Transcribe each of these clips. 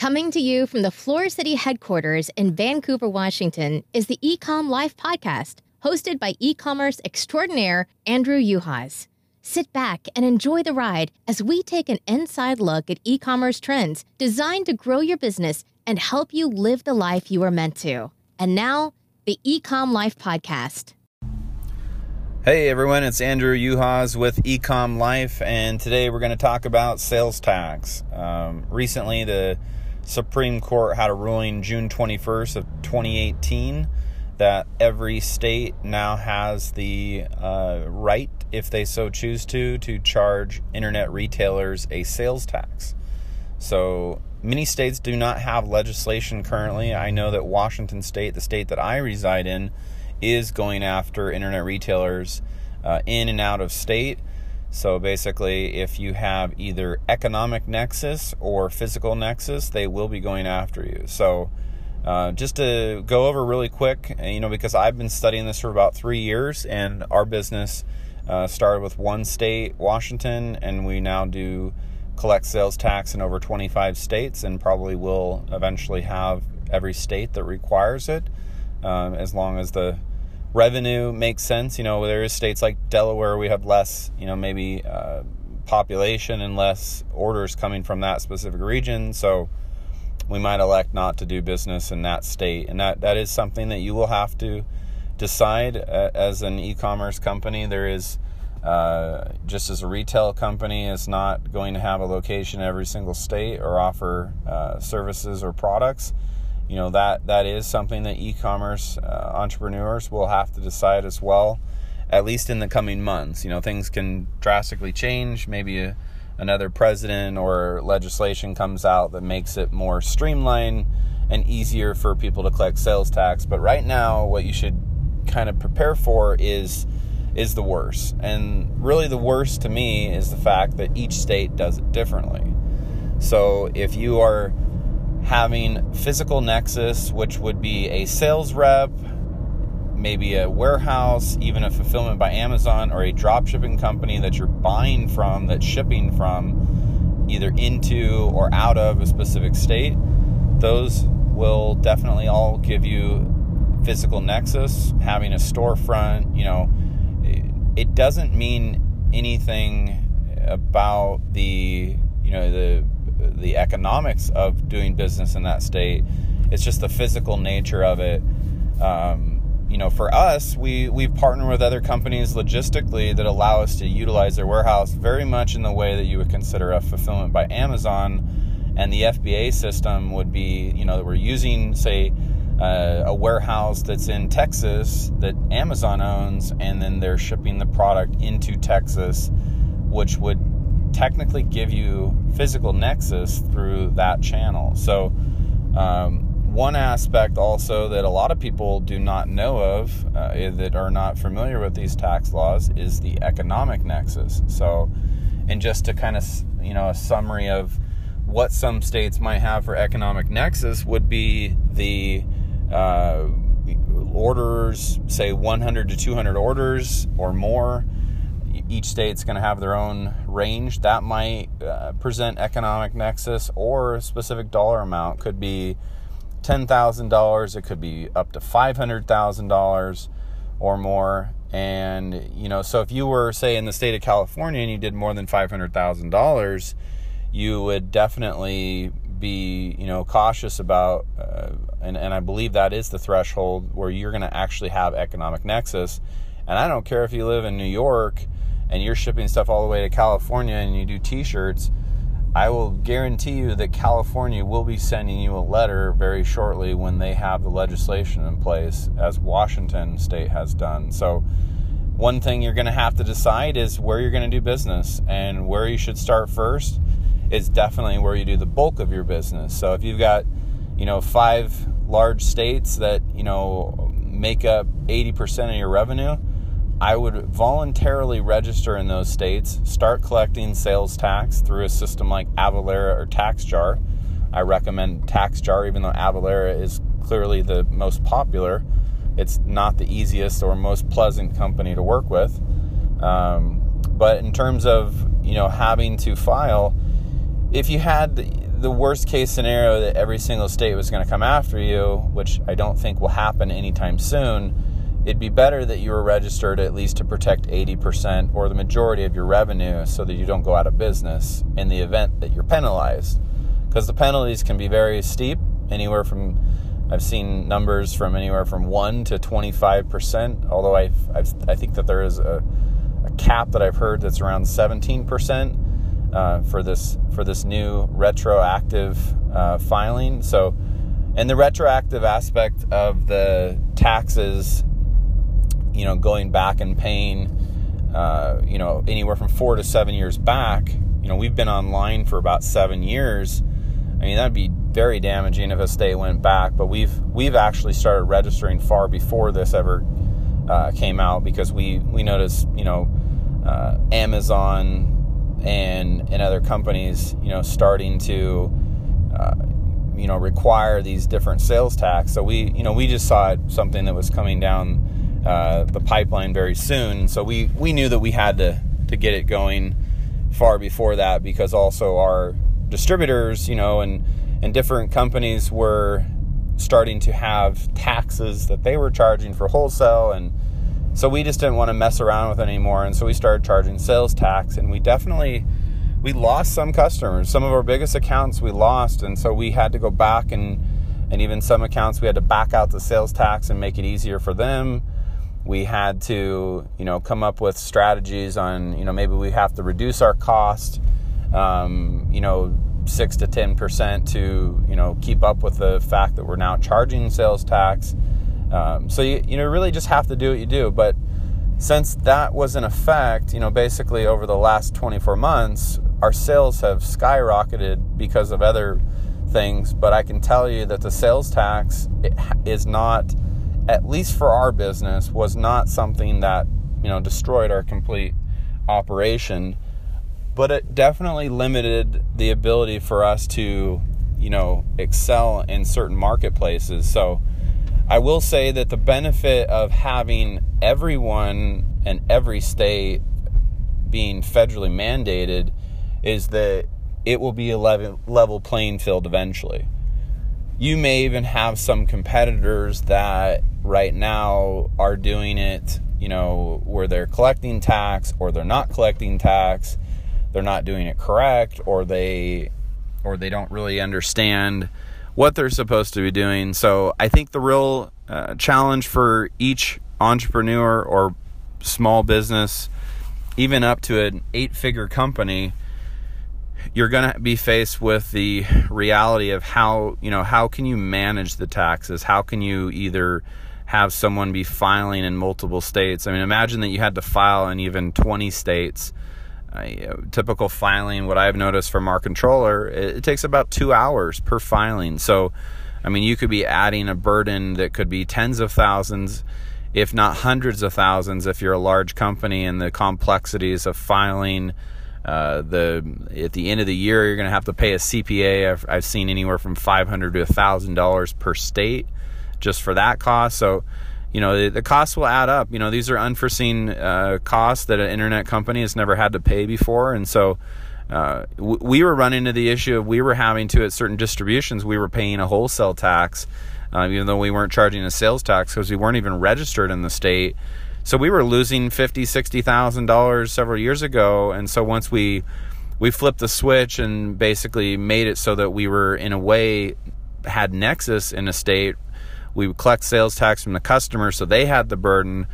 Coming to you from the Floor City headquarters in Vancouver, Washington, is the Ecom Life podcast, hosted by e commerce extraordinaire Andrew Yuhas. Sit back and enjoy the ride as we take an inside look at e commerce trends designed to grow your business and help you live the life you are meant to. And now, the Ecom Life podcast. Hey everyone, it's Andrew Yuhas with Ecom Life, and today we're going to talk about sales tax. Um, recently, the Supreme Court had a ruling June 21st of 2018 that every state now has the uh, right, if they so choose to, to charge internet retailers a sales tax. So many states do not have legislation currently. I know that Washington State, the state that I reside in, is going after internet retailers uh, in and out of state. So basically, if you have either economic nexus or physical nexus, they will be going after you. So uh, just to go over really quick, you know, because I've been studying this for about three years, and our business uh, started with one state, Washington, and we now do collect sales tax in over 25 states, and probably will eventually have every state that requires it, um, as long as the revenue makes sense. You know, there is states like Delaware, we have less, you know, maybe uh, population and less orders coming from that specific region, so we might elect not to do business in that state. And that, that is something that you will have to decide uh, as an e commerce company. There is, uh, just as a retail company, is not going to have a location in every single state or offer uh, services or products. You know that that is something that e-commerce uh, entrepreneurs will have to decide as well, at least in the coming months. You know things can drastically change. Maybe a, another president or legislation comes out that makes it more streamlined and easier for people to collect sales tax. But right now, what you should kind of prepare for is is the worst. And really the worst to me is the fact that each state does it differently. So if you are having physical nexus, which would be a sales rep, maybe a warehouse, even a fulfillment by Amazon or a drop shipping company that you're buying from, that's shipping from either into or out of a specific state, those will definitely all give you physical nexus. Having a storefront, you know, it doesn't mean anything about the, you know, the the economics of doing business in that state. It's just the physical nature of it. Um, you know, for us, we we've partnered with other companies logistically that allow us to utilize their warehouse very much in the way that you would consider a fulfillment by Amazon, and the FBA system would be, you know, that we're using, say, uh, a warehouse that's in Texas that Amazon owns, and then they're shipping the product into Texas, which would technically give you physical nexus through that channel. So. Um, one aspect also that a lot of people do not know of uh, that are not familiar with these tax laws is the economic nexus so and just to kind of you know a summary of what some states might have for economic nexus would be the uh, orders say 100 to 200 orders or more each state's going to have their own range that might uh, present economic nexus or a specific dollar amount could be $10,000, it could be up to $500,000 or more. And, you know, so if you were, say, in the state of California and you did more than $500,000, you would definitely be, you know, cautious about, uh, and, and I believe that is the threshold where you're going to actually have economic nexus. And I don't care if you live in New York and you're shipping stuff all the way to California and you do t shirts I will guarantee you that California will be sending you a letter very shortly when they have the legislation in place, as Washington state has done. So, one thing you're going to have to decide is where you're going to do business and where you should start first is definitely where you do the bulk of your business. So, if you've got, you know, five large states that, you know, make up 80% of your revenue, I would voluntarily register in those states, start collecting sales tax through a system like Avalara or TaxJar. I recommend TaxJar, even though Avalara is clearly the most popular. It's not the easiest or most pleasant company to work with. Um, but in terms of you know having to file, if you had the worst case scenario that every single state was going to come after you, which I don't think will happen anytime soon, it'd be better that you were registered at least to protect 80% or the majority of your revenue so that you don't go out of business in the event that you're penalized. Because the penalties can be very steep, anywhere from I've seen numbers from anywhere from 1 to 25%, although i i think that there is a, a, cap that I've heard that's around 17% uh, for this for this new retroactive uh, filing. So, and the retroactive aspect of the taxes you know, going back and paying, uh, you know, anywhere from four to seven years back. You know, we've been online for about seven years. I mean, that'd be very damaging if a state went back. But we've we've actually started registering far before this ever uh, came out because we we noticed, you know, uh, Amazon and and other companies, you know, starting to. Uh, you know, require these different sales tax. So we, you know, we just saw it, something that was coming down uh, the pipeline very soon. So we, we knew that we had to, to get it going far before that because also our distributors, you know, and, and different companies were starting to have taxes that they were charging for wholesale. And so we just didn't want to mess around with it anymore. And so we started charging sales tax and we definitely, we lost some customers. Some of our biggest accounts we lost. And so we had to go back and, and even some accounts we had to back out the sales tax and make it easier for them we had to you know come up with strategies on you know maybe we have to reduce our cost um, you know six to ten percent to you know keep up with the fact that we're now charging sales tax. Um, so you, you know really just have to do what you do. But since that was in effect you know basically over the last 24 months our sales have skyrocketed because of other things. But i can tell you that the sales tax is not at least for our business, was not something that, you know, destroyed our complete operation, but it definitely limited the ability for us to, you know, excel in certain marketplaces. So I will say that the benefit of having everyone and every state being federally mandated is that it will be a level, level playing field eventually. You may even have some competitors that right now are doing it, you know, where they're collecting tax or they're not collecting tax, they're not doing it correct or they or they don't really understand what they're supposed to be doing. So, I think the real uh, challenge for each entrepreneur or small business even up to an eight-figure company you're going to be faced with the reality of how you know how can you manage the taxes how can you either have someone be filing in multiple states. I mean, imagine that you had to file in even 20 states. Uh, typical filing, what I've noticed from our controller, it, it takes about two hours per filing. So, I mean, you could be adding a burden that could be tens of thousands, if not hundreds of thousands, if you're a large company, and the complexities of filing. Uh, the at the end of the year, you're going to have to pay a CPA. I've, I've seen anywhere from five hundred to thousand dollars per state just for that cost. So, you know, the, the costs will add up. You know, these are unforeseen uh, costs that an internet company has never had to pay before. And so, uh, we were running into the issue of we were having to, at certain distributions, we were paying a wholesale tax, uh, even though we weren't charging a sales tax because we weren't even registered in the state. So we were losing fifty, sixty thousand dollars several years ago. And so once we we flipped the switch and basically made it so that we were in a way had nexus in a state we would collect sales tax from the customer, so they had the burden.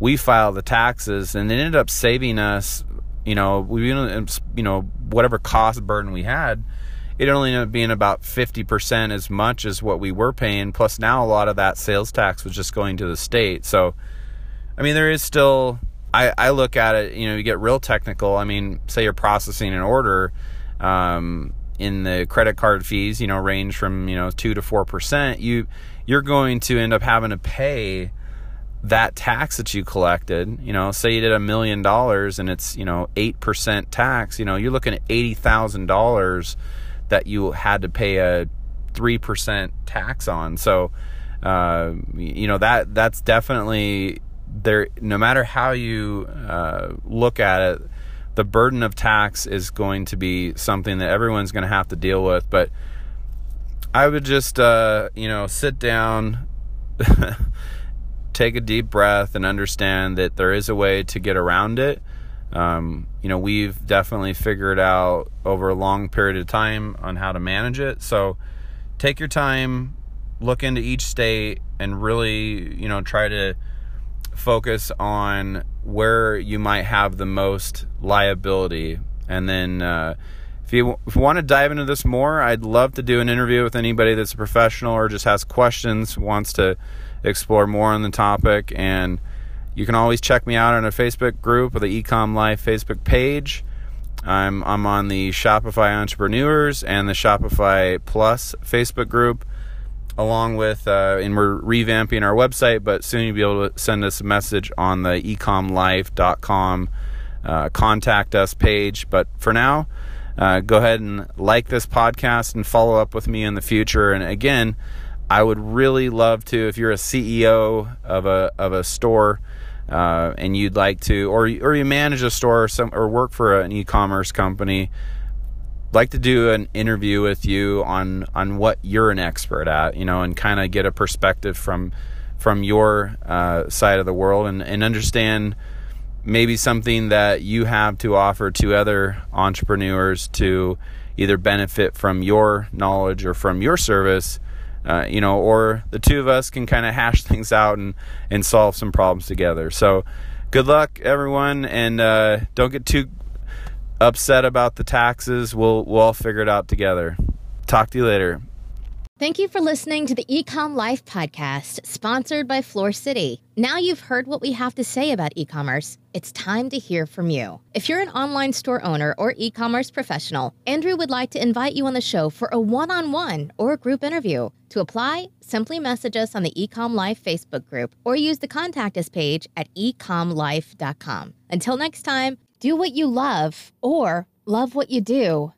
We filed the taxes, and it ended up saving us. You know, we you know whatever cost burden we had, it only ended up being about fifty percent as much as what we were paying. Plus, now a lot of that sales tax was just going to the state. So, I mean, there is still. I, I look at it. You know, you get real technical. I mean, say you're processing an order. Um, in the credit card fees, you know, range from you know two to four percent. You you're going to end up having to pay that tax that you collected, you know, say you did a million dollars and it's, you know, 8% tax, you know, you're looking at $80,000 that you had to pay a 3% tax on. So, uh, you know, that, that's definitely there, no matter how you, uh, look at it, the burden of tax is going to be something that everyone's going to have to deal with. But I would just, uh, you know, sit down, take a deep breath, and understand that there is a way to get around it. Um, you know, we've definitely figured out over a long period of time on how to manage it. So take your time, look into each state, and really, you know, try to focus on where you might have the most liability. And then, uh, if you, if you want to dive into this more, I'd love to do an interview with anybody that's a professional or just has questions, wants to explore more on the topic. And you can always check me out on a Facebook group or the Ecom Life Facebook page. I'm I'm on the Shopify Entrepreneurs and the Shopify Plus Facebook group, along with uh, and we're revamping our website, but soon you'll be able to send us a message on the ecomlife.com uh, contact us page. But for now, uh, go ahead and like this podcast and follow up with me in the future. And again, I would really love to if you're a CEO of a of a store uh, and you'd like to, or or you manage a store or some or work for an e-commerce company, like to do an interview with you on on what you're an expert at, you know, and kind of get a perspective from from your uh, side of the world and, and understand maybe something that you have to offer to other entrepreneurs to either benefit from your knowledge or from your service uh, you know, or the two of us can kind of hash things out and, and solve some problems together. So, good luck, everyone, and uh, don't get too upset about the taxes. We'll we'll all figure it out together. Talk to you later. Thank you for listening to the Ecom Life podcast, sponsored by Floor City. Now you've heard what we have to say about e commerce, it's time to hear from you. If you're an online store owner or e commerce professional, Andrew would like to invite you on the show for a one on one or group interview. To apply, simply message us on the Ecom Life Facebook group or use the contact us page at ecomlife.com. Until next time, do what you love or love what you do.